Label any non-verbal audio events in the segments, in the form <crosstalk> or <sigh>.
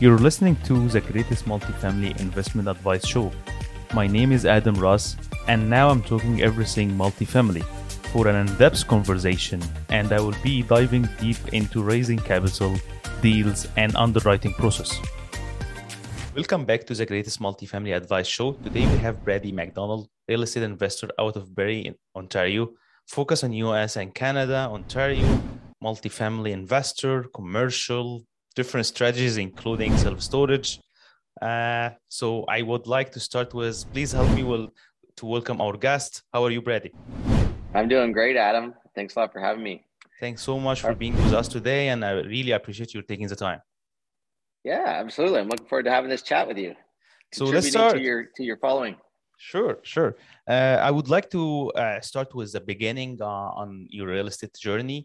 You're listening to the greatest multifamily investment advice show. My name is Adam Ras, and now I'm talking everything multifamily for an in depth conversation, and I will be diving deep into raising capital, deals, and underwriting process. Welcome back to the greatest multifamily advice show. Today we have Brady McDonald, real estate investor out of Barrie in Ontario, focus on US and Canada, Ontario, multifamily investor, commercial, different strategies, including self storage. Uh, so I would like to start with please help me will, to welcome our guest. How are you, Brady? I'm doing great, Adam. Thanks a lot for having me. Thanks so much for being with us today, and I really appreciate you taking the time. Yeah, absolutely. I'm looking forward to having this chat with you. So let's start to your to your following. Sure, sure. Uh, I would like to uh, start with the beginning uh, on your real estate journey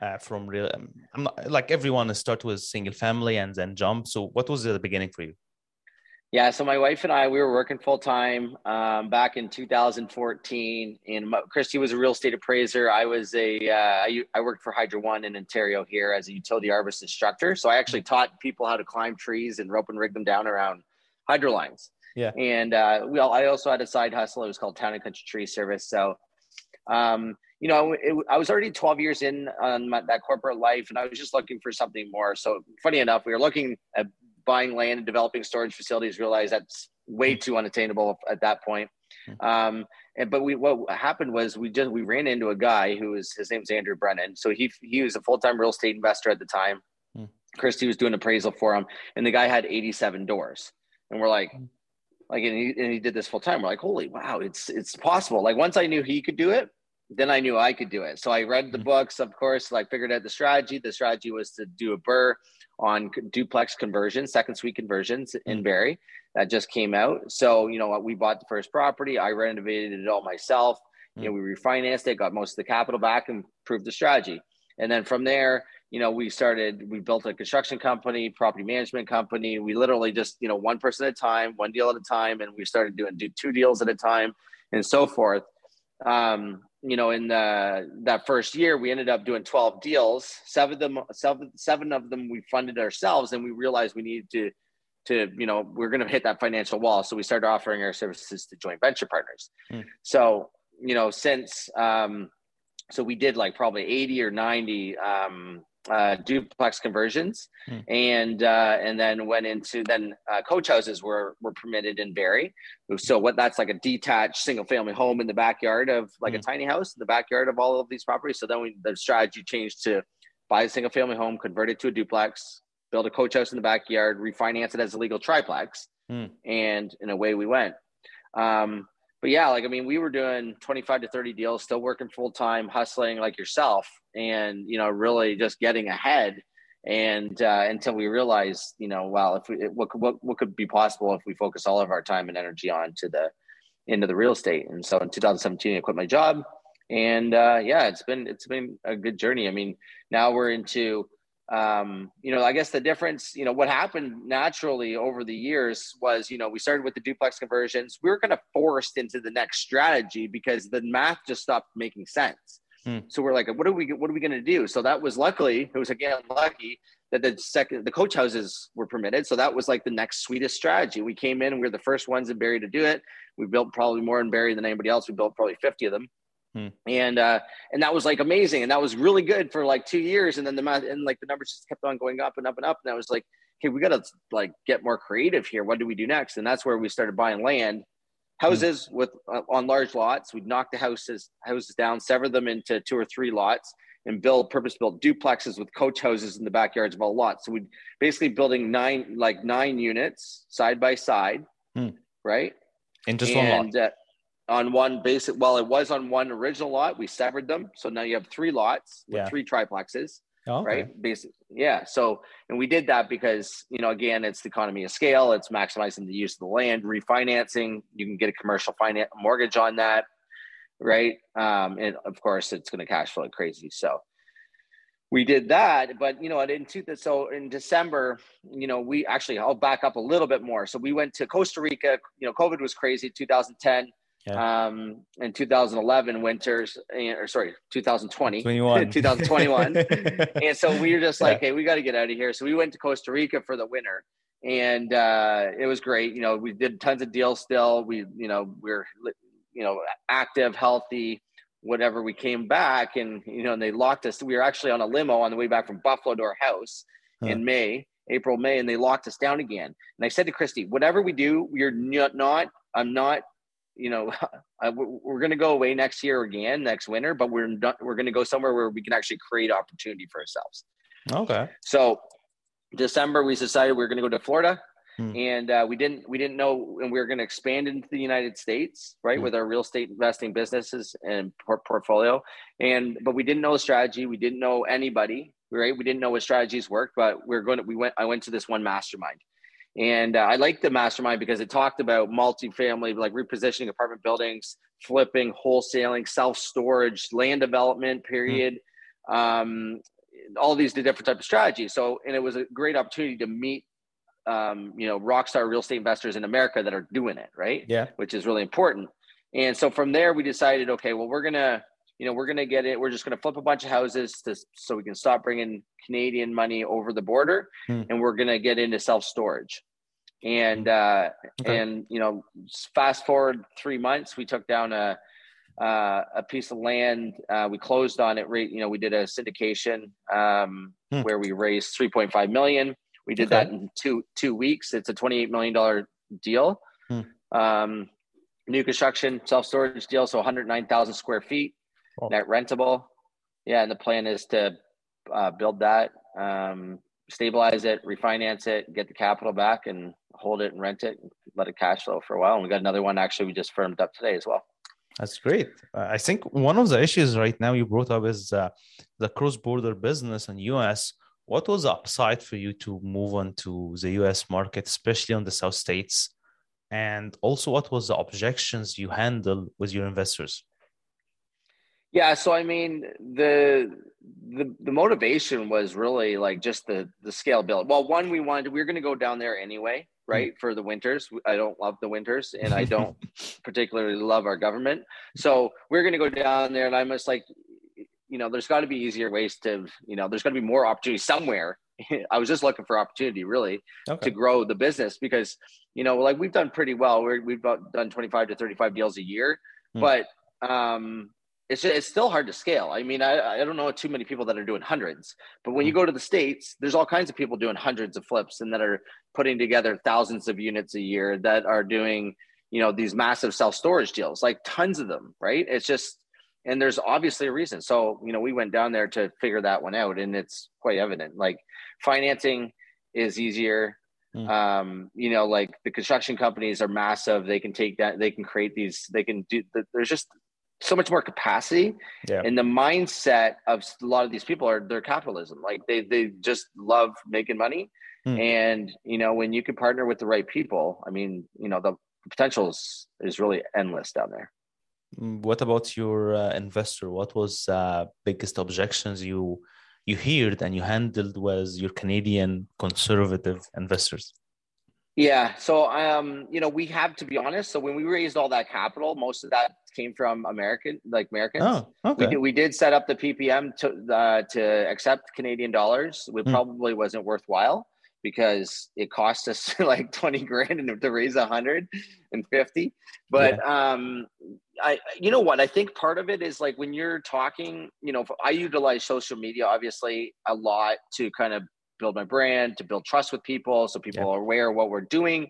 uh, from real um, i'm not like everyone start with single family and then jump. So what was the beginning for you? Yeah so my wife and i we were working full time um, back in 2014 and christy was a real estate appraiser. I was a uh, I, I worked for hydro one in ontario here as a utility arborist instructor. So i actually taught people how to climb trees and rope and rig them down around hydro lines. Yeah. And uh, well i also had a side hustle. It was called town and country tree service. So um, you know, it, I was already 12 years in on my, that corporate life, and I was just looking for something more. So, funny enough, we were looking at buying land and developing storage facilities. Realized that's way too unattainable at that point. Hmm. Um, and but we what happened was we just we ran into a guy who was his name's Andrew Brennan. So he he was a full time real estate investor at the time. Hmm. Christy was doing appraisal for him, and the guy had 87 doors. And we're like, hmm. like, and he, and he did this full time. We're like, holy wow, it's it's possible. Like once I knew he could do it, then I knew I could do it. So I read the mm-hmm. books, of course, like figured out the strategy. The strategy was to do a BRRRR on duplex conversions, second suite conversions in mm-hmm. That just came out. So, you know, what we bought the first property. I renovated it all myself. You know, we refinanced it, got most of the capital back and proved the strategy. And then from there, you know, we started, we built a construction company, property management company. We literally just, you know, one person at a time, one deal at a time. And we started doing do two deals at a time and so forth. Um, you know, in the, that first year, we ended up doing 12 deals. Seven of them, seven, seven of them we funded ourselves, and we realized we needed to, to you know, we're going to hit that financial wall. So we started offering our services to joint venture partners. Hmm. So you know, since um, so we did like probably 80 or 90 um, uh, duplex conversions, hmm. and uh, and then went into then uh, coach houses were were permitted in Barrie. So what that's like a detached single family home in the backyard of like hmm. a tiny house in the backyard of all of these properties. So then we the strategy changed to buy a single family home, convert it to a duplex, build a coach house in the backyard, refinance it as a legal triplex, hmm. and and away we went. Um, but yeah, like I mean, we were doing 25 to 30 deals, still working full time, hustling like yourself, and you know, really just getting ahead. And uh, until we realized, you know, well, if we, what, what what could be possible if we focus all of our time and energy onto the into the real estate. And so in 2017, I quit my job, and uh, yeah, it's been it's been a good journey. I mean, now we're into um, you know, I guess the difference, you know, what happened naturally over the years was, you know, we started with the duplex conversions. We were kind of forced into the next strategy because the math just stopped making sense. Hmm. So we're like, what are we, what are we going to do? So that was luckily, it was again lucky that the second, the coach houses were permitted. So that was like the next sweetest strategy. We came in, we were the first ones in Barrie to do it. We built probably more in Barrie than anybody else. We built probably 50 of them. Hmm. And uh, and that was like amazing, and that was really good for like two years, and then the math and like the numbers just kept on going up and up and up, and I was like, hey, we got to like get more creative here. What do we do next? And that's where we started buying land, houses hmm. with uh, on large lots. We'd knock the houses houses down, sever them into two or three lots, and build purpose built duplexes with coach houses in the backyards of all lots. So we basically building nine like nine units side by side, hmm. right? In just and, one lot. Uh, on one basic well it was on one original lot we severed them so now you have three lots with yeah. three triplexes oh, okay. right basic yeah so and we did that because you know again it's the economy of scale it's maximizing the use of the land refinancing you can get a commercial finance mortgage on that right um and of course it's going to cash flow crazy so we did that but you know i didn't two, so in december you know we actually i'll back up a little bit more so we went to costa rica you know covid was crazy 2010 yeah. Um, in 2011 winters, eh, or sorry, 2020, 2021. <laughs> <laughs> and so we were just like, yeah. hey, we got to get out of here. So we went to Costa Rica for the winter. and uh, it was great. You know, we did tons of deals. Still, we you know we're you know active, healthy, whatever. We came back, and you know, and they locked us. We were actually on a limo on the way back from Buffalo to our house huh. in May, April, May, and they locked us down again. And I said to Christy, whatever we do, we're not. I'm not. You know, <laughs> I, we're going to go away next year again, next winter, but we're not. We're going to go somewhere where we can actually create opportunity for ourselves. Okay. So December, we decided we were going to go to Florida, hmm. and uh, we didn't we didn't know, and we were going to expand into the United States, right, hmm. with our real estate investing businesses and port- portfolio, and but we didn't know the strategy. We didn't know anybody, right? We didn't know what strategies worked, but we are going to we went. I went to this one mastermind. And uh, I like the mastermind because it talked about multifamily, like repositioning apartment buildings, flipping, wholesaling, self storage, land development, period, mm. um, all these different type of strategies. So, and it was a great opportunity to meet, um, you know, rock star real estate investors in America that are doing it, right? Yeah. Which is really important. And so from there, we decided, okay, well, we're gonna, you know, we're gonna get it. We're just gonna flip a bunch of houses to, so we can stop bringing Canadian money over the border, hmm. and we're gonna get into self storage. And uh, okay. and you know, fast forward three months, we took down a uh, a piece of land. Uh, we closed on it. Right. You know, we did a syndication um, hmm. where we raised 3.5 million. We did okay. that in two two weeks. It's a 28 million dollar deal. Hmm. Um, new construction, self storage deal. So 109,000 square feet, oh. net rentable. Yeah, and the plan is to uh, build that, um, stabilize it, refinance it, get the capital back, and hold it and rent it, and let it cash flow for a while. And we got another one actually we just firmed up today as well. That's great. Uh, I think one of the issues right now you brought up is uh, the cross-border business in US. What was the upside for you to move on to the US market, especially on the South States? And also, what was the objections you handle with your investors? Yeah, so I mean, the the the motivation was really like just the the scalability. Well, one, we wanted we were going to go down there anyway, Hmm. right for the winters i don't love the winters and i <laughs> don't particularly love our government so we're going to go down there and i'm just like you know there's got to be easier ways to you know there's got to be more opportunity somewhere <laughs> i was just looking for opportunity really okay. to grow the business because you know like we've done pretty well we have done 25 to 35 deals a year mm. but um it's just, it's still hard to scale. I mean, I, I don't know too many people that are doing hundreds, but when you hmm. go to the states, there's all kinds of people doing hundreds of flips and that are putting together thousands of units a year that are doing, you know, these massive self storage deals, like tons of them, right? It's just, and there's obviously a reason. So, you know, we went down there to figure that one out, and it's quite evident. Like financing is easier. Mm. Um, you know, like the construction companies are massive. They can take that. They can create these. They can do. There's just so much more capacity. Yeah. and the mindset of a lot of these people are their capitalism. Like they they just love making money. Hmm. and you know when you can partner with the right people i mean you know the potential is, is really endless down there. Mm, what about your uh, investor? What was uh, biggest objections you you heard and you handled with your canadian conservative investors yeah. So, um, you know, we have to be honest. So when we raised all that capital, most of that came from American, like Americans. Oh, okay. We did, we did set up the PPM to uh, to accept Canadian dollars. It mm. probably wasn't worthwhile because it cost us <laughs> like 20 grand to raise 150 but yeah. um i you know what i think part of it is like when you're talking you know i utilize social media obviously a lot to kind of build my brand, to build trust with people so people yeah. are aware of what we're doing.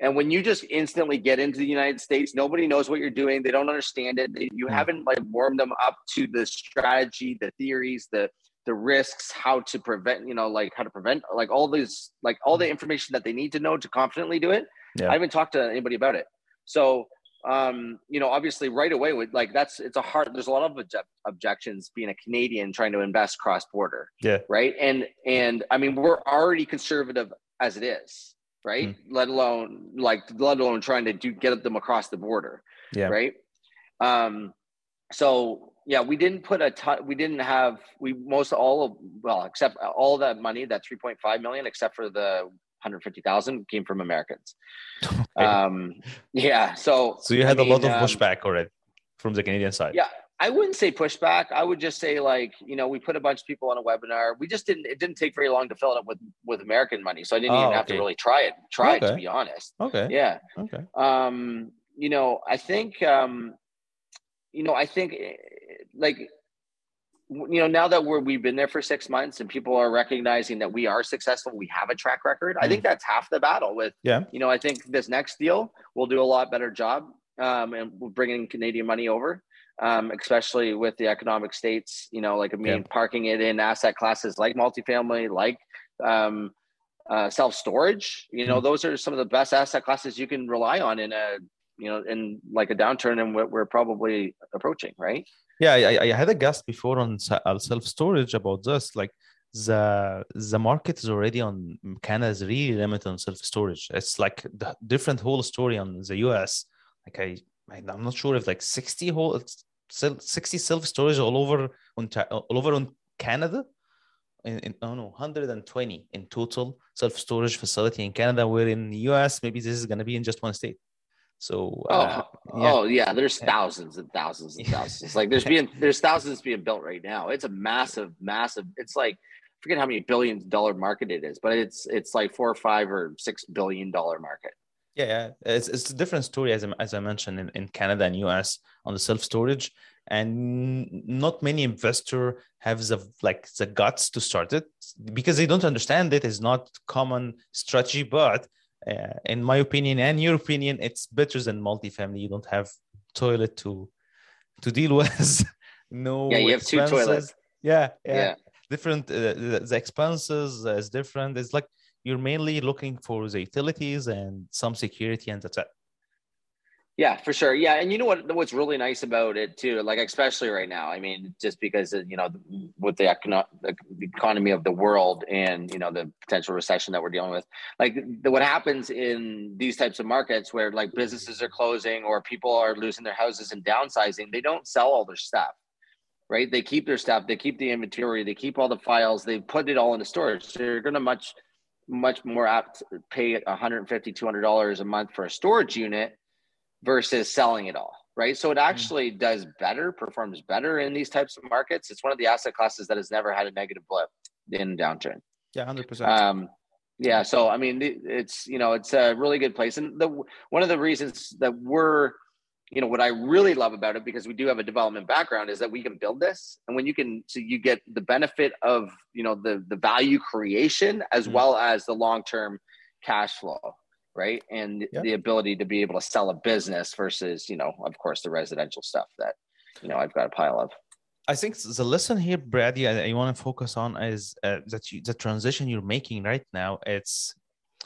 And when you just instantly get into the United States, nobody knows what you're doing. They don't understand it. You haven't like warmed them up to the strategy, the theories, the the risks, how to prevent, you know, like how to prevent, like all these, like all the mm. information that they need to know to confidently do it. Yeah. I haven't talked to anybody about it. So um, you know, obviously right away with like that's it's a hard. There's a lot of obje- objections being a Canadian trying to invest cross border. Yeah. Right. And and I mean we're already conservative as it is, right? Mm. Let alone like let alone trying to do get them across the border. Yeah. Right. Um. So yeah, we didn't put a ton. We didn't have we most all of well except all that money that 3.5 million except for the 150,000 came from Americans. <laughs> Okay. Um, yeah. So, so you had I a mean, lot of um, pushback already from the Canadian side. Yeah. I wouldn't say pushback. I would just say like, you know, we put a bunch of people on a webinar. We just didn't. It didn't take very long to fill it up with with American money, so I didn't Oh, even have to really try it. Try it to be honest. Okay. Yeah. Okay. Um, you know, I think, um, you know, I think eh, like, you know, now that we're we've been there for six months and people are recognizing that we are successful, we have a track record. I think that's half the battle. With Yeah. you know, I think this next deal we'll do a lot better job, um, and we'll bring in Canadian money over. Um, especially with the economic states, you know, like I mean, Yeah. parking it in asset classes like multifamily, like um, uh, self storage. You know, those are some of the best asset classes you can rely on in a you know in like a downturn and what we're probably approaching, right? Yeah, I, I had a guest before on self storage about this. Like the the market is already on Canada is really limited on self storage. It's like the different whole story on the US. Like I, I'm not sure if like 60 whole 60 self storage all over on all over on Canada. In, in oh no 120 in total self storage facility in Canada. Where in the US maybe this is gonna be in just one state. So Oh, uh, yeah. oh yeah, there's thousands and thousands and <laughs> thousands. like there's being there's thousands being built right now. It's a massive, massive. It's like I forget how many billion dollar market it is, but it's it's like four or five or six billion dollar market. Yeah, yeah. It's, it's a different story as I, as I mentioned in, in Canada and US on the self storage, and not many investor have the like the guts to start it because they don't understand it. It's not common strategy, but uh, in my opinion and your opinion, it's better than multifamily. You don't have toilet to to deal <laughs> with. no, Yeah, you have two toilets. Yeah, yeah, Yeah. different. Uh, the, the expenses is different. It's like you're mainly looking for the utilities and some security and that's it. Yeah, for sure. Yeah, and you know what? What's really nice about it too, like especially right now. I mean, just because you know, with the, econo- the economy of the world and you know the potential recession that we're dealing with, like the, what happens in these types of markets where like businesses are closing or people are losing their houses and downsizing, they don't sell all their stuff, right? They keep their stuff, they keep the inventory, they keep all the files, they put it all into storage. So you're going to much, much more apt to pay 150 200 dollars a month for a storage unit versus selling it all right? So it actually does better performs better in these types of markets. It's one of the asset classes that has never had a negative blip in downturn. Yeah, hundred percent. um yeah so i mean it's you know it's a really good place. And the one of the reasons that we're you know what i really love about it because we do have a development background is that we can build this. And when you can so you get the benefit of you know the the value creation as Mhm. well as the long term cash flow right and Yeah. the ability to be able to sell a business versus you know of course the residential stuff that you know i've got a pile of I think the lesson here, Brady, I, I want to focus on is uh, that you, the transition you're making right now. It's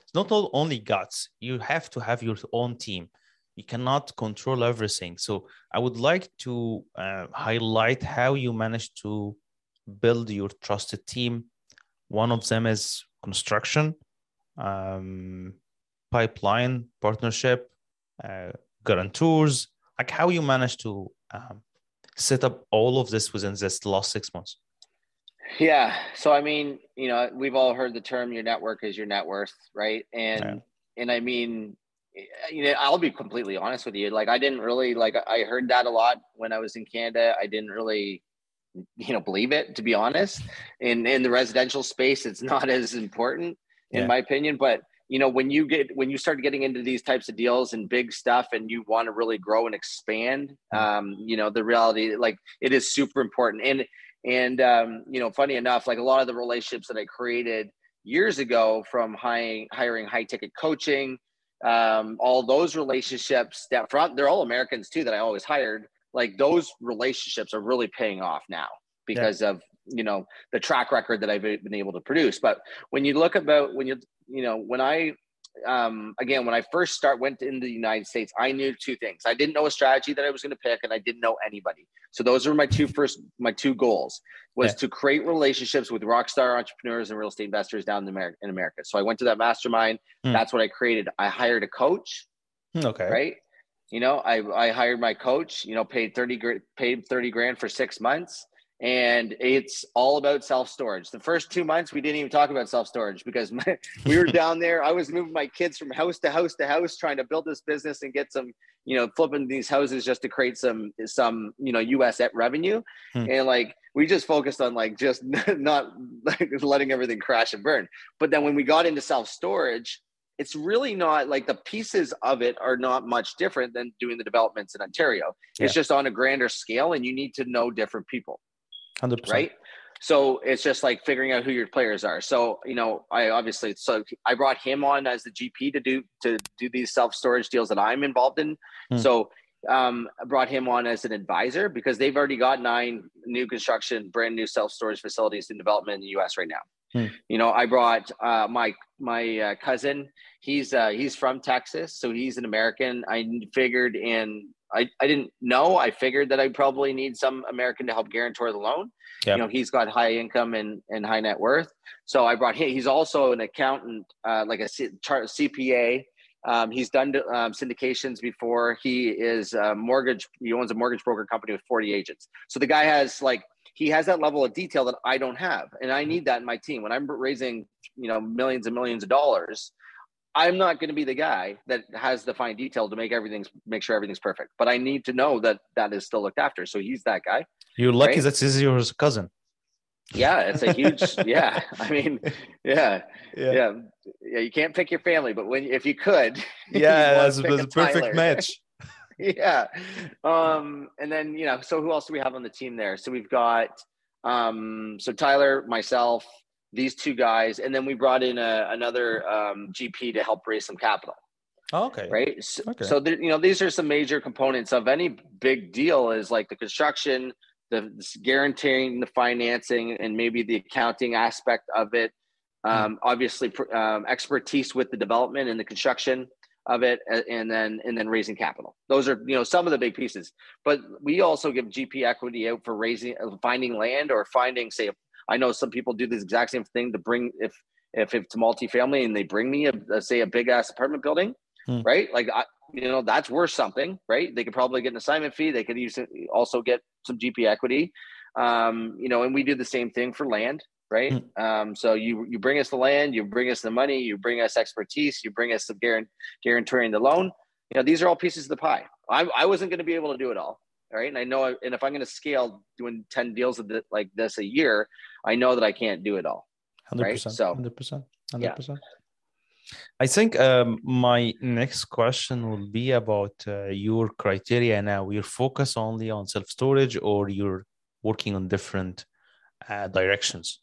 it's not all, only guts. You have to have your own team. You cannot control everything. So I would like to uh, highlight how you managed to build your trusted team. One of them is construction, um, pipeline partnership, uh, guarantors. Like how you managed to um, set up all of this within this last six months? Yeah. So I mean, you know, we've all heard the term "your network is your net worth," right? And Yeah. and I mean, you know, I'll be completely honest with you. Like, I didn't really like. I heard that a lot when I was in Canada. I didn't really, you know, believe it to be honest. In in the residential space, it's <laughs> not as important, in Yeah. my opinion. But you know, when you get when you start getting into these types of deals and big stuff, and you want to really grow and expand, um, you know, the reality, like, it is super important. And and um, you know, funny enough, like a lot of the relationships that I created years ago from hiring hiring high ticket coaching, um, all those relationships that front, they're all Americans too that I always hired. Like those relationships are really paying off now because of you know the track record that I've been able to produce. But when you look about when you you know when I um, again when I first start went into the United States, I knew two things. I didn't know a strategy that I was going to pick, and I didn't know anybody. So those were my two first my two goals was Yeah. to create relationships with rock star entrepreneurs and real estate investors down in America. In America. So I went to that mastermind. Hmm. That's what I created. I hired a coach Okay. right? You know, I I hired my coach. You know, paid thirty gr- paid thirty grand for six months, and it's all about self storage. The first two months, we didn't even talk about self storage because my, we were <laughs> down there. I was moving my kids from house to house to house, trying to build this business and get some, you know, flipping these houses just to create some some you know U.S. at revenue, hmm. and like we just focused on like just <laughs> not like letting everything crash and burn. But then when we got into self storage, it's really not like the pieces of it are not much different than doing the developments in Ontario. Yeah. It's just on a grander scale, and you need to know different people. 100%. Right. So it's just like figuring out who your players are. So, you know, I obviously, so I brought him on as the GP to do, to do these self storage deals that I'm involved in. Hmm. So, um, I brought him on as an advisor because they've already got nine new construction, brand new self storage facilities in development in the US right now. Hmm. You know, I brought uh, my my uh, cousin. He's uh, he's from Texas, so he's an American. I figured in I, I didn't know. I figured that I probably need some American to help guarantor the loan. Yep. You know, he's got high income and, and high net worth. So I brought him. He's also an accountant, uh, like a C- CPA. Um, he's done um, syndications before. He is a mortgage. He owns a mortgage broker company with 40 agents. So the guy has like he has that level of detail that I don't have, and I need that in my team. When I'm raising, you know, millions and millions of dollars, I'm not going to be the guy that has the fine detail to make everything make sure everything's perfect. But I need to know that that is still looked after. So he's that guy. You're lucky right? that your cousin. Yeah, it's a huge. <laughs> yeah, I mean, yeah, yeah, yeah, yeah. You can't pick your family, but when if you could, <laughs> yeah, that's, that's a perfect match. <laughs> yeah, um, and then you know, so who else do we have on the team there? So we've got um, so Tyler, myself, these two guys, and then we brought in a, another um, GP to help raise some capital. Oh, okay. Right. So, okay. so there, you know, these are some major components of any big deal. Is like the construction, the guaranteeing the financing, and maybe the accounting aspect of it. Hmm. Um, mm. Obviously, um, expertise with the development and the construction of it, and then and then raising capital. Those are you know some of the big pieces. But we also give GP equity out for raising, finding land or finding, say, a I know some people do this exact same thing to bring if if it's multifamily and they bring me a, a say a big ass apartment building, hmm. right? Like I, you know that's worth something, right? They could probably get an assignment fee. They could use also get some GP equity, um, you know. And we do the same thing for land, right? Hmm. Um, so you you bring us the land, you bring us the money, you bring us expertise, you bring us the guarant- guaranteeing the loan. You know, these are all pieces of the pie. I, I wasn't going to be able to do it all. Right. And I know, and if I'm going to scale doing 10 deals of the, like this a year, I know that I can't do it all. 100%. Right? So 100%. 100%. Yeah. I think um, my next question will be about uh, your criteria now. You're focused only on self storage or you're working on different uh, directions?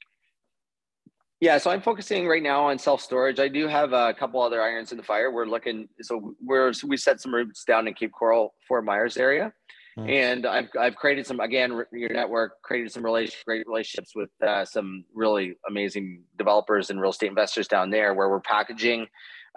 Yeah, so I'm focusing right now on self storage. I do have a couple other irons in the fire. We're looking, so we're so we set some roots down in Cape Coral, Fort Myers area. And I've, I've created some, again, your network, created some relation, great relationships with uh, some really amazing developers and real estate investors down there where we're packaging,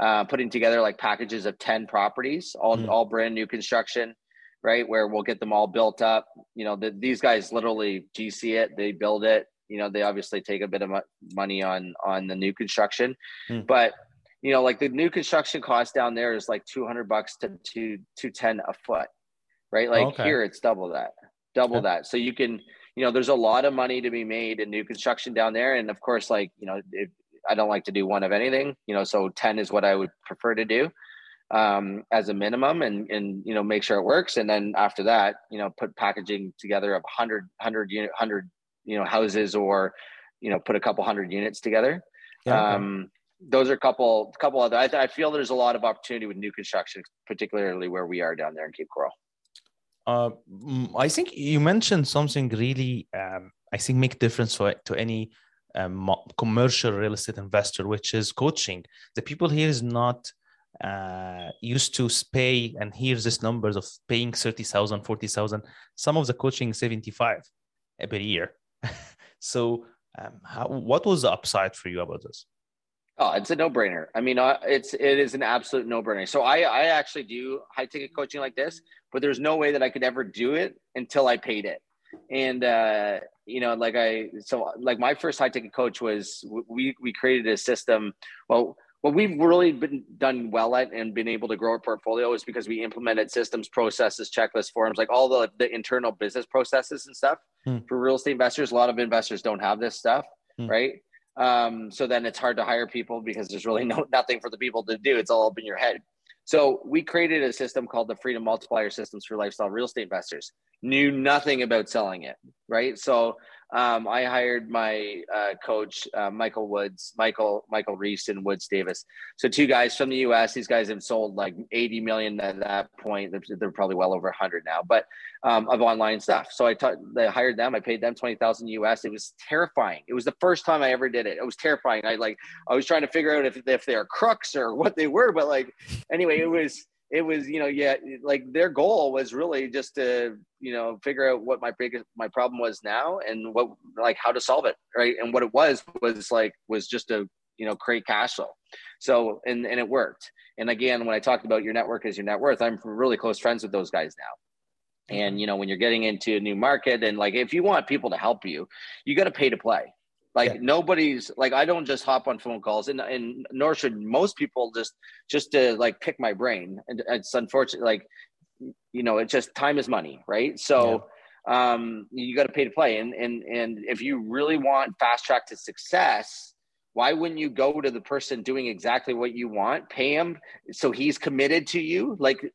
uh, putting together like packages of 10 properties, all, mm. all brand new construction, right? Where we'll get them all built up. You know, the, these guys literally GC it, they build it. You know, they obviously take a bit of money on on the new construction, mm. but you know, like the new construction cost down there is like 200 bucks to, to 210 a foot right? Like okay. here, it's double that, double okay. that. So you can, you know, there's a lot of money to be made in new construction down there. And of course, like, you know, it, I don't like to do one of anything, you know, so 10 is what I would prefer to do um, as a minimum and, and, you know, make sure it works. And then after that, you know, put packaging together of hundred, hundred unit, hundred, you know, houses or, you know, put a couple hundred units together. Yeah, okay. Um, those are a couple, couple other, I, I feel there's a lot of opportunity with new construction, particularly where we are down there in Cape Coral. Uh, I think you mentioned something really, um, I think, make difference for, to any um, commercial real estate investor, which is coaching. The people here is not uh, used to pay, and here's this numbers of paying 30,000, 40,000. Some of the coaching 75 per year. <laughs> so, um, how, what was the upside for you about this? Oh, it's a no-brainer. I mean, uh, it's it is an absolute no-brainer. So I I actually do high ticket coaching like this but there's no way that I could ever do it until I paid it. And uh, you know, like I so like my first high ticket coach was we we created a system. Well, what we've really been done well at and been able to grow our portfolio is because we implemented systems, processes, checklists, forms, like all the, the internal business processes and stuff hmm. for real estate investors. A lot of investors don't have this stuff, hmm. right? Um, so then it's hard to hire people because there's really <laughs> no nothing for the people to do. It's all up in your head. So we created a system called the Freedom Multiplier Systems for Lifestyle Real Estate Investors. Knew nothing about selling it, right? So um, I hired my uh, coach, uh, Michael Woods, Michael Michael Reese, and Woods Davis. So two guys from the U.S. These guys have sold like 80 million at that point. They're, they're probably well over 100 now, but um, of online stuff. So I they hired them. I paid them 20,000 U.S. It was terrifying. It was the first time I ever did it. It was terrifying. I like I was trying to figure out if if they are crooks or what they were, but like anyway, it was it was you know yeah like their goal was really just to you know figure out what my biggest my problem was now and what like how to solve it right? And what it was was like was just to you know create cash flow. So and and it worked. And again when i talked about your network as your net worth i'm really close friends with those guys now. And mm-hmm. you know when you're getting into a new market and like if you want people to help you you got to pay to play like yeah. nobody's like I don't just hop on phone calls, and and nor should most people just just to like pick my brain. And it's unfortunate, like you know, it's just time is money, right? So. Yeah. Um, you got to pay to play, and and and if you really want fast track to success, why wouldn't you go to the person doing exactly what you want pay him so he's committed to you like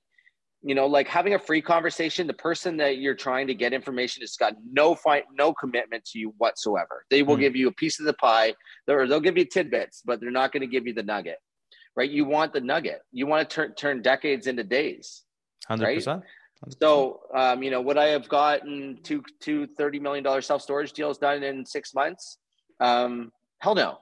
you know like having a free conversation the person that you're trying to get information has got no fight no commitment to you whatsoever they will mm. give you a piece of the pie or they'll give you tidbits but they're not going to give you the nugget right you want the nugget you want to turn turn decades into days 100, right? 100%. so um, you know would i have gotten two two 30 million dollar self-storage deals done in six months um, hell no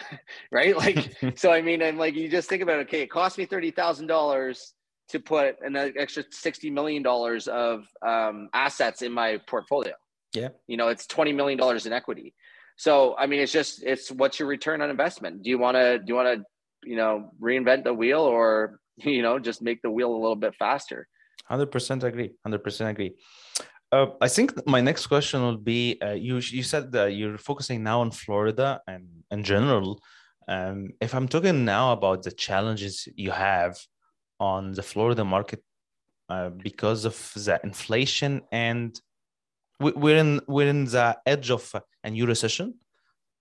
<laughs> right like <laughs> so i mean i'm like you just think about it okay it cost me $30000 to put an extra $60 million of um, assets in my portfolio. Yeah. You know, it's $20 million in equity. So, I mean, it's just, it's what's your return on investment? Do you want to, do you want to, you know, reinvent the wheel or, <laughs> you know, just make the wheel a little bit faster? 100% agree. 100% agree. Uh, I think my next question would be uh, you, you said that you're focusing now on Florida and in general. Um, if I'm talking now about the challenges you have on the Florida market uh, because of the inflation and we're in we're in the edge of a new recession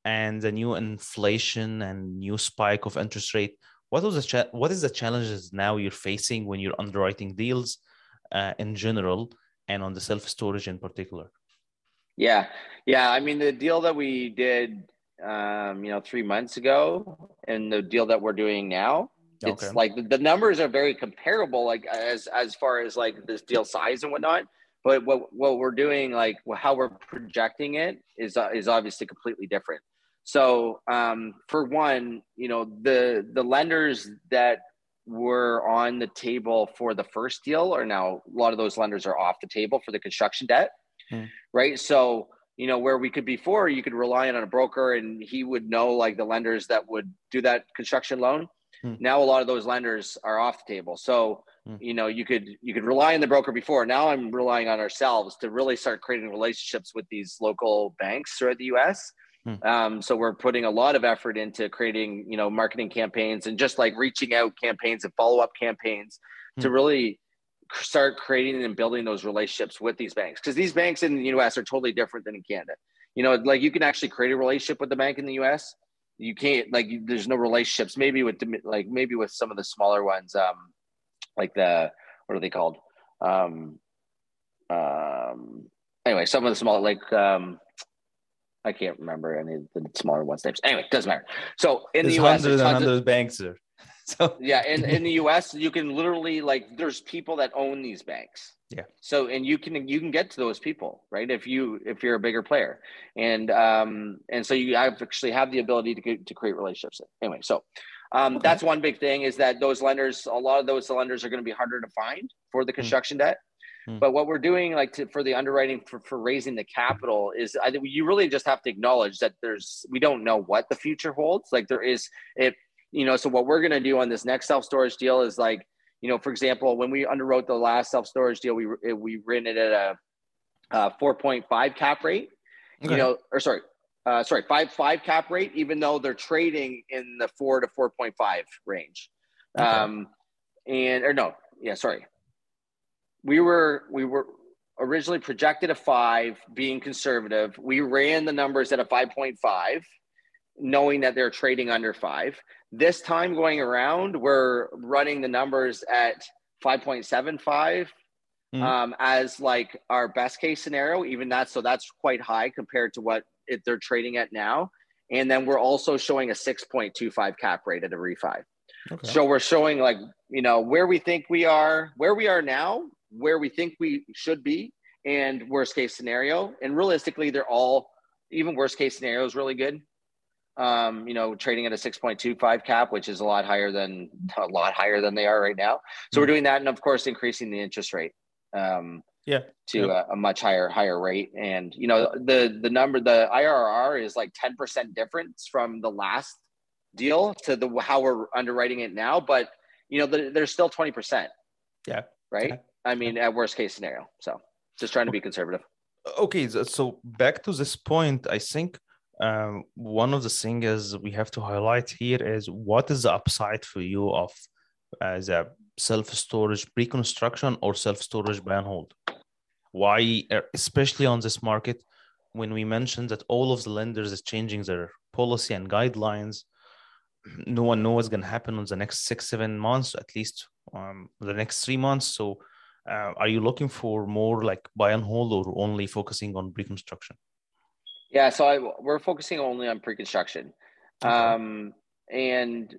and the new inflation and new spike of interest rate. What was the cha- what is the challenges now you're facing when you're underwriting deals uh, in general and on the self storage in particular? Yeah. Yeah. I mean the deal that we did um, you know three months ago and the deal that we're doing now it's okay. like the numbers are very comparable, like as as far as like this deal size and whatnot. But what what we're doing, like how we're projecting it, is uh, is obviously completely different. So um, for one, you know the the lenders that were on the table for the first deal are now a lot of those lenders are off the table for the construction debt, hmm. right? So you know where we could before you could rely on a broker and he would know like the lenders that would do that construction loan Hmm. Now a lot of those lenders are off the table. So hmm. you know you could you could rely on the broker before. Now I'm relying on ourselves to really start creating relationships with these local banks throughout the U.S. Hmm. Um, so we're putting a lot of effort into creating you know marketing campaigns and just like reaching out campaigns and follow up campaigns to really start creating and building those relationships with these banks because these banks in the US are totally different than in Canada. You know, like you can actually create a relationship with the bank in the US you can't like there's no relationships maybe with like maybe with some of the smaller ones um like the what are they called um um anyway some of the small like um I can't remember any of the smaller ones names. Anyway, doesn't matter. So in there's the US, hundreds and hundreds of banks there. <laughs> So yeah, in, in the US, you can literally like there's people that own these banks. Yeah. So and you can you can get to those people, right? If you if you're a bigger player, and um and so you actually have the ability to to create relationships. Anyway, so um okay. that's one big thing is that those lenders, a lot of those lenders are going to be harder to find for the hmm. construction mm. debt. Mm. But what we're doing, like to, for the underwriting for, for raising the capital, is I think you really just have to acknowledge that there's we don't know what the future holds. Like there is, if you know, so what we're going to do on this next self storage deal is like you know, for example, when we underwrote the last self storage deal, we we ran it at a, a 4.5 cap rate. Okay. You know, or sorry, uh, sorry, five five cap rate, even though they're trading in the four to four point five range. Okay. Um, and or no, yeah, sorry. We were we were originally projected a five, being conservative. We ran the numbers at a five point five, knowing that they're trading under five. This time going around, we're running the numbers at five point seven five mm-hmm. um, as like our best case scenario. Even that, so that's quite high compared to what it, they're trading at now. And then we're also showing a 6.25 cap rate at a refi. Okay. So we're showing like, you know, where we think we are, where we are now, where we think we should be, and worst case scenario. And realistically, they're all, even worst case scenario is really good. Um, you know, trading at a 6.25 cap, which is a lot higher than a lot higher than they are right now. So mm-hmm. we're doing that, and of course, increasing the interest rate. Um, yeah. to A, a, much higher higher rate. And you know the the number the irr is like 10% difference from the last deal to the how we're underwriting it now. But you know the, there's still 20% yeah. Right? Okay. i mean at worst case scenario. So just trying to be conservative. Okay. So back to this point i think um, one of the things we have to highlight here is what is the upside for you of as a self-storage pre-construction or self-storage buy and hold why er, especially on this market when we mentioned that all of the lenders is changing their policy and guidelines no one knows what's going to happen in the next six seven months at least um, the next three months. So uh, are you looking for more like buy and hold or only focusing on pre-construction yeah so I, we're focusing only on pre-construction okay. um, and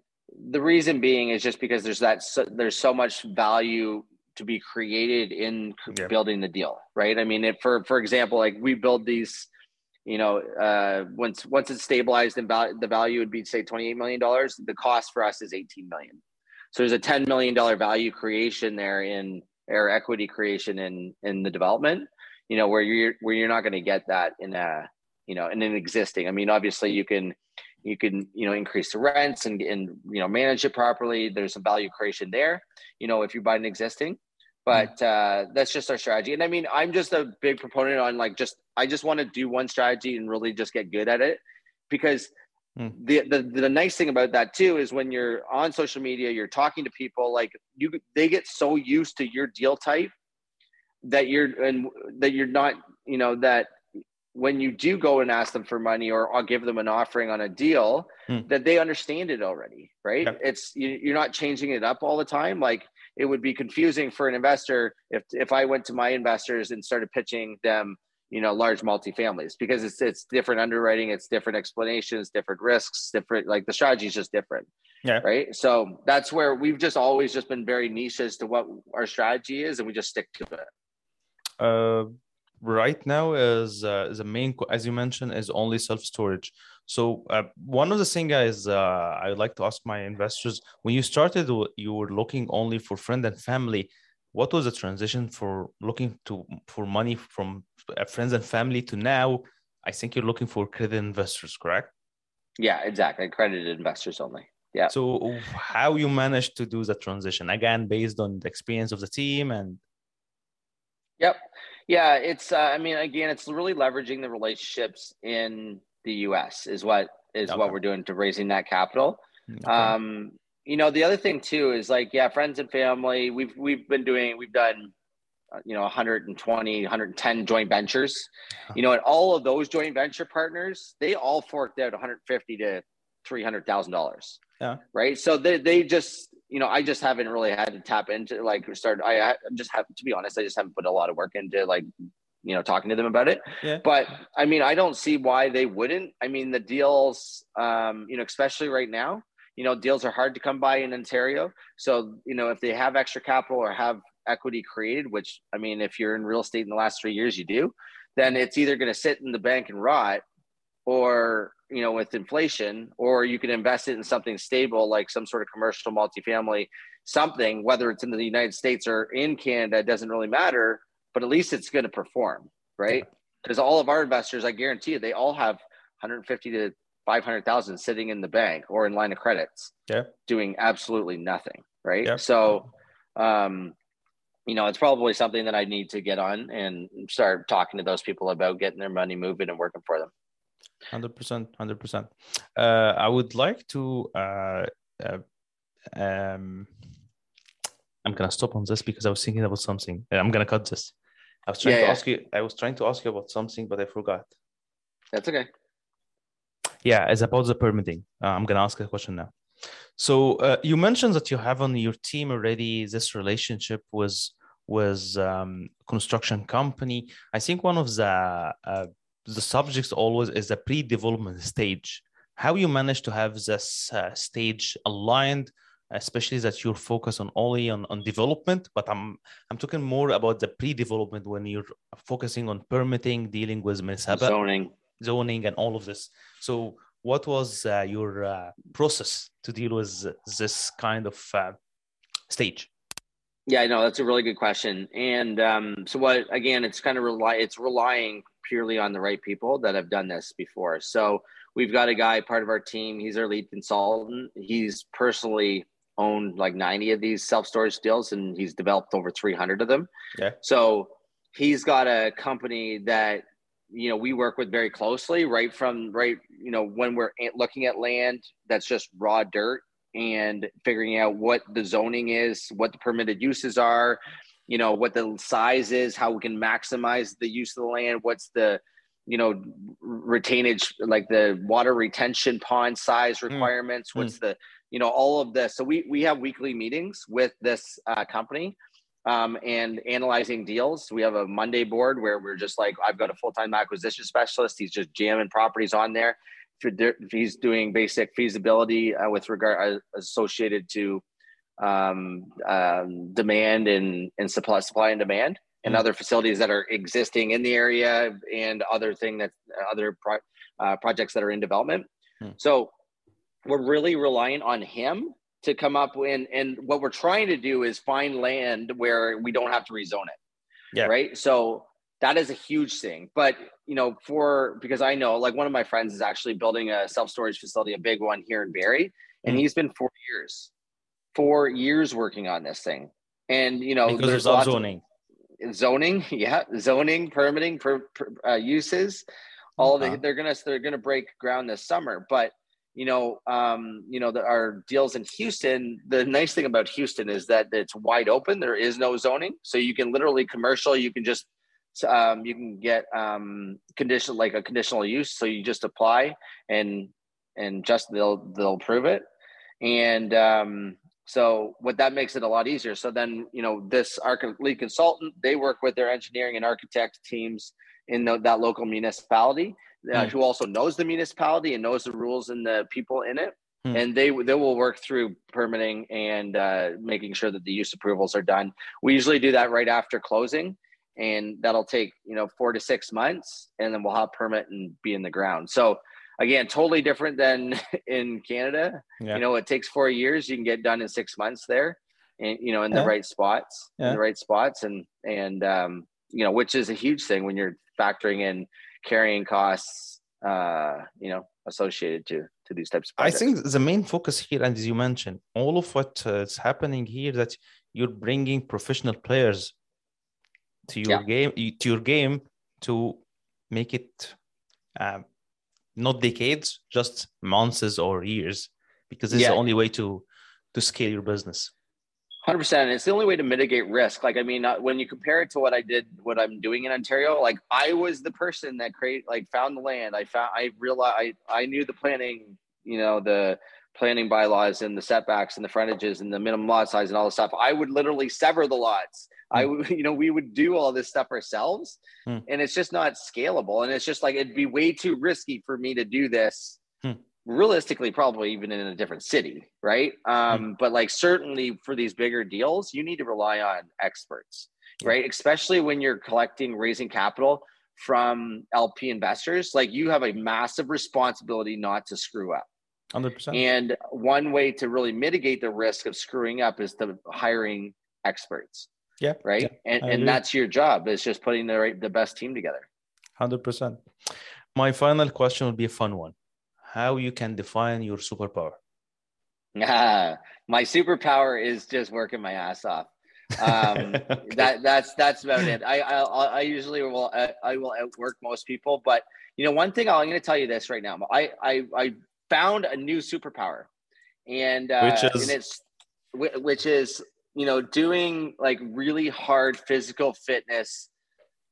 the reason being is just because there's that so, there's so much value to be created in yeah. building the deal, right? I mean, if for for example, like we build these, you know, uh, once once it's stabilized and val- the value would be say twenty eight million dollars. The cost for us is eighteen million. So there's a ten million dollar value creation there in air equity creation in in the development. You know, where you're where you're not going to get that in a you know in an existing. I mean, obviously you can you can you know increase the rents and and you know manage it properly there's some value creation there you know if you buy an existing but mm. uh, that's just our strategy and i mean i'm just a big proponent on like just i just want to do one strategy and really just get good at it because mm. the, the the nice thing about that too is when you're on social media you're talking to people like you they get so used to your deal type that you're and that you're not you know that when you do go and ask them for money or I'll give them an offering on a deal hmm. that they understand it already right? It's you, are not changing it up all the time. Like it would be confusing for an investor if if I went to my investors and started pitching them you know large multifamilies because it's it's different underwriting it's different explanations different risks different like the strategy is just different yeah. right? So that's where we've just always just been very niche as to what our strategy is and we just stick to it. Uh right now is uh, the main as you mentioned is only self storage so uh, one of the things is uh, i would like to ask my investors when you started you were looking only for friend and family. What was the transition for looking to for money from uh, friends and family to now? I think you're looking for credit investors correct? Yeah exactly. Accredited investors only. Yeah. So how you managed to do the transition? Again based on the experience of the team and yep yeah, it's. Uh, I mean, again, it's really leveraging the relationships in the U.S. is what is okay. what we're doing to raising that capital. Okay. Um, you know, the other thing too is like, yeah, friends and family. We've we've been doing. We've done, uh, you know, 120, 110 joint ventures. You know, and all of those joint venture partners, they all forked out 150 to three hundred thousand dollars. Yeah. Right. So they they just you know, I just haven't really had to tap into like start. I, I just have to be honest. I just haven't put a lot of work into like, you know, talking to them about it. Yeah. But I mean, I don't see why they wouldn't. I mean, the deals, um, you know, especially right now, you know, deals are hard to come by in Ontario. So, you know, if they have extra capital or have equity created, which I mean, if you're in real estate in the last three years, you do, then it's either going to sit in the bank and rot, or you know with inflation or you can invest it in something stable like some sort of commercial multifamily something whether it's in the united states or in canada it doesn't really matter but at least it's going to perform right because yeah. all of our investors i guarantee you they all have 150 to 500000 sitting in the bank or in line of credits yeah doing absolutely nothing right yeah. so um you know, it's probably something that I need to get on and start talking to those people about getting their money moving and working for them. Hundred percent, hundred percent. Uh, I would like to. Uh, uh, um, I'm gonna stop on this because I was thinking about something. I'm gonna cut this. I was trying Yeah, to yeah. ask you. I was trying to ask you about something, but I forgot. That's okay. Yeah, it's about the permitting. Uh, I'm gonna ask a question now. So uh, you mentioned that you have on your team already this relationship with with um, construction company. I think one of the uh, the subjects always is a pre-development stage. How you manage to have this uh, stage aligned, especially that you're focused on only on, on development. But I'm I'm talking more about the pre-development when you're focusing on permitting, dealing with municipal Zoning. zoning and all of this. So, what was uh, your uh, process to deal with this kind of uh, stage? Yeah, no, that's a really good question. And um, so what again, it's kind of rely it's relying purely on the right people that have done this before. So we've got a guy part of our team, he's our lead consultant. He's personally owned like 90 of these self-storage deals and he's developed over 300 of them. Yeah. So he's got a company that you know we work with very closely right from right you know when we're looking at land that's just raw dirt and figuring out what the zoning is what the permitted uses are you know what the size is how we can maximize the use of the land what's the you know retainage like the water retention pond size requirements what's the you know all of this so we we have weekly meetings with this uh, company um, and analyzing deals. We have a Monday board where we're just like, I've got a full time acquisition specialist. He's just jamming properties on there. He's doing basic feasibility uh, with regard uh, associated to um, um, demand and, and supply, supply and demand, and Mm. other facilities that are existing in the area, and other thing that other pro, uh, projects that are in development. Mm. So we're really relying on him to come up with and what we're trying to do is find land where we don't have to rezone it Yeah. right so that is a huge thing but you know for because i know like one of my friends is actually building a self-storage facility a big one here in Barrie and Mm. he's been four years four years working on this thing. And you know because there's of lots of- zoning. zoning <laughs> yeah zoning permitting per, per, uh, uses. All Uh-huh. the they're gonna they're gonna break ground this summer. But you know um you know the, our deals in houston the nice thing about houston is that it's wide open. There is no zoning. So you can literally commercial you can just um you can get um condition like a conditional use. So you just apply and and just they'll they'll approve it. And um so what that makes it a lot easier. So then, you know, this arch- lead consultant, they work with their engineering and architect teams in the, that local municipality, uh, Mm. who also knows the municipality and knows the rules and the people in it. Mm. And they they will work through permitting and uh, making sure that the use approvals are done. We usually do that right after closing, and that'll take you know four to six months, and then we'll have permit and be in the ground. So again, totally different than <laughs> in Canada Yeah. you know it takes four years you can get done in six months there and you know in the Yeah. right spots Yeah. in the right spots and and um you know which is a huge thing when you're factoring in carrying costs uh you know associated to to these types of I think the main focus here, and as you mentioned, all of what uh, is happening here, that you're bringing professional players to your game, to your game, to make it um, not decades, just months or years, because this is Yeah. the only way to to scale your business. Hundred percent. It's the only way to mitigate risk. Like, I mean, when you compare it to what I did, what I'm doing in Ontario, like I was the person that create, like, found the land. I found, I realized, I, I knew the planning, you know, the planning bylaws and the setbacks and the frontages and the minimum lot size and all the stuff. I would literally sever the lots. I would, <laughs> you know, we would do all this stuff ourselves, Hmm. and it's just not scalable. And it's just like it'd be way too risky for me to do this Hmm. realistically probably even in a different city right um but like certainly for these bigger deals you need to rely on experts Yeah. right especially when you're collecting raising capital from lp investors like you have a massive responsibility not to screw up Hundred percent. and one way to really mitigate the risk of screwing up is to hiring experts Yeah. right yeah, and and that's your job is just putting the right the best team together Hundred percent. My final question will be a fun one. How you can define your superpower? Ah, <laughs> my superpower is just working my ass off. Um, <laughs> that that's that's about it. I I, I usually will I, I will outwork most people, but you know one thing I'm going to tell you this right now. I I I found a new superpower, and uh, which is and it's which is you know doing like really hard physical fitness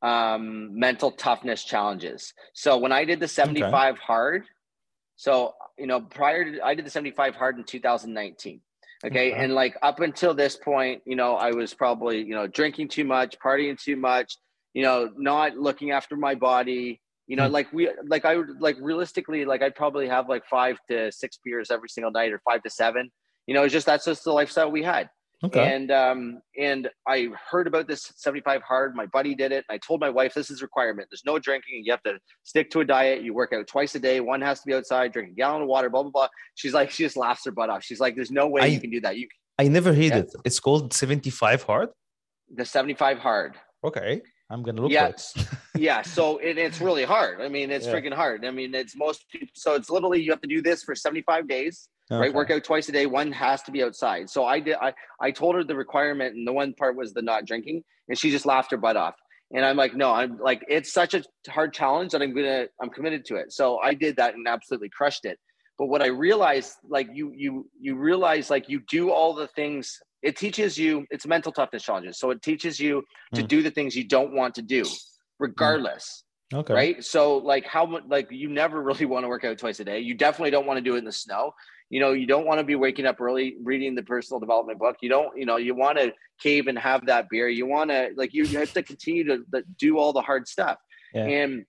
um mental toughness challenges so when i did the 75 okay. hard so you know prior to i did the 75 hard in 2019 okay? okay and like up until this point you know i was probably you know drinking too much partying too much you know not looking after my body you know mm like we like i would like realistically like i'd probably have like five to six beers every single night or five to seven you know it's just that's just the lifestyle we had Okay. And um, and I heard about this 75 hard. My buddy did it. I told my wife this is requirement. There's no drinking. You have to stick to a diet. You work out twice a day. One has to be outside, drink a gallon of water. Blah blah blah. She's like, she just laughs her butt off. She's like, there's no way I, you can do that. You. I never heard yeah. it. It's called 75 hard. The 75 hard. Okay. I'm gonna look. Yeah, <laughs> yeah. So it, it's really hard. I mean, it's yeah. freaking hard. I mean, it's most. So it's literally you have to do this for 75 days okay. right? Work out twice a day. One has to be outside. So I did. I I told her the requirement, and the one part was the not drinking, and she just laughed her butt off. And I'm like, no, I'm like, it's such a hard challenge that I'm gonna, I'm committed to it. So I did that and absolutely crushed it. But what I realized, like you, you, you realize, like you do all the things. It teaches you. It's mental toughness challenges. So it teaches you to mm. do the things you don't want to do, regardless. Okay. Right. So like how much like you never <laughs> really want to work out twice a day. You definitely don't want to do it in the snow you know you don't want to be waking up early reading the personal development book you don't you know you want to cave and have that beer you want to like you, you have to continue to, to do all the hard stuff yeah. and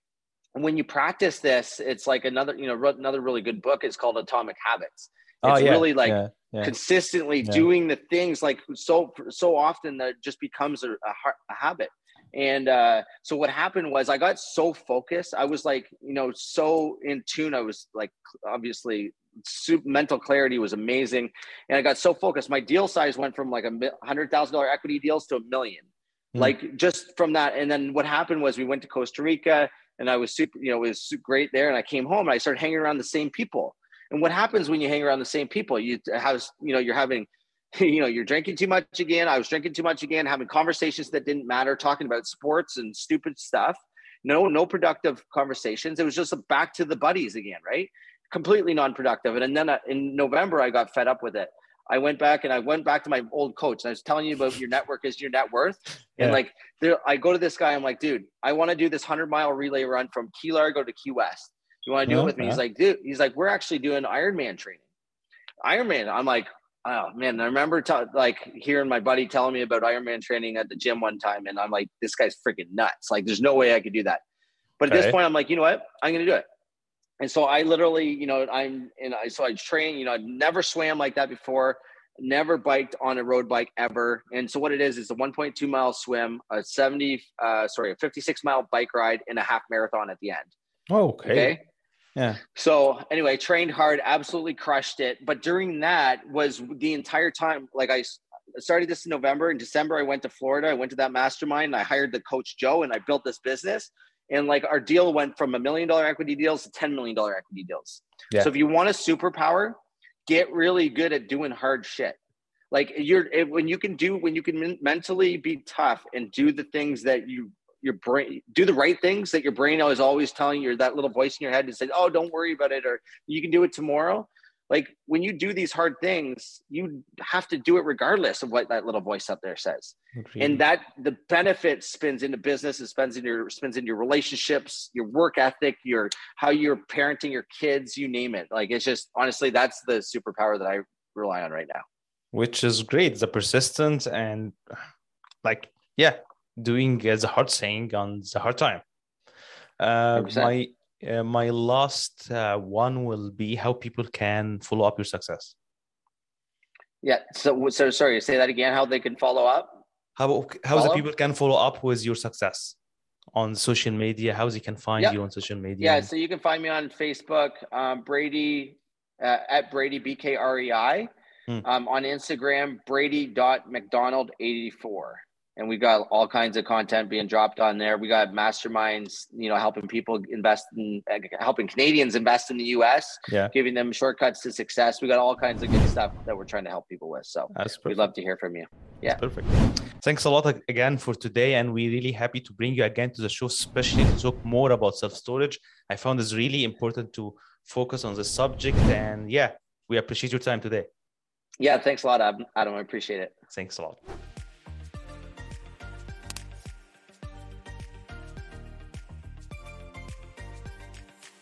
when you practice this it's like another you know another really good book is called atomic habits oh, it's oh, yeah. really like yeah. Yeah. consistently doing the things like so so often that just becomes a, a, a habit and uh, so what happened was I got so focused. I was like, you know, so in tune. I was like, obviously super, mental clarity was amazing. And I got so focused. My deal size went from like a hundred thousand dollar equity deals to a million, mm. like just from that. And then what happened was we went to Costa Rica and I was super, you know, it was great there. And I came home and I started hanging around the same people. And what happens when you hang around the same people? You have, you know, you're having, <laughs> you know, you're drinking too much again. I was drinking too much again, having conversations that didn't matter, talking about sports and stupid stuff. No, no productive conversations. It was just back to the buddies again, right? completely non-productive. And then uh, in November, I got fed up with it. I went back and I went back to my old coach. And I was telling you about your network is your net worth. And like there, I go to this guy. I'm like, dude, I want to do this hundred mile relay run from Key Largo to Key West. You want to do it with me? He's like, dude, he's like, we're actually doing Ironman training. Ironman. I'm like, oh man. I remember t- like hearing my buddy telling me about Ironman training at the gym one time. And I'm like, this guy's freaking nuts. Like, there's no way I could do that. But at okay. this point, I'm like, you know what? I'm going to do it and so I literally, you know, I'm and I so I train, you know, I'd never swam like that before, never biked on a road bike ever. And so what it is is a 1.2 mile swim, a 70, uh, sorry, a 56 mile bike ride, and a half marathon at the end. Oh, okay. okay? Yeah. So anyway, trained hard, absolutely crushed it. But during that was the entire time, like I started this in November. In December, I went to Florida. I went to that mastermind. I hired the coach Joe, and I built this business and like our deal went from a million dollar equity deals to $10 million equity deals. Yeah. So if you want a superpower, get really good at doing hard shit. Like you're, when you can do, when you can mentally be tough and do the things that you, your brain, do the right things that your brain is always telling you, that little voice in your head and say, oh, don't worry about it. Or you can do it tomorrow. Like when you do these hard things you have to do it regardless of what that little voice up there says. And that the benefit spins into business it spins in your spins in your relationships your work ethic your how you're parenting your kids you name it. Like it's just honestly that's the superpower that i rely on right now. Which is great. The persistence and like yeah doing uh, the hard thing on the hard time. Uh, my uh, my last uh, one will be how people can follow up your success. Yeah. So so sorry. Say that again. How they can follow up? How how follow? the people can follow up with your success on social media? How they can find yep. you on social media? Yeah. So you can find me on Facebook, um, Brady uh, at Brady B K R E I. Hmm. Um, on Instagram, Brady.McDonald84 and we've got all kinds of content being dropped on there. We got masterminds, you know, helping people invest in, helping Canadians invest in the U.S. Yeah, giving them shortcuts to success. We got all kinds of good stuff that we're trying to help people with. So we'd love to hear from you. Yeah. That's perfect. Thanks a lot again for today. And we're really happy to bring you again to the show, especially to talk more about self storage. I found it's really important to focus on the subject. And yeah, we appreciate your time today. Yeah, thanks a lot, Adam. I appreciate it. Thanks a lot.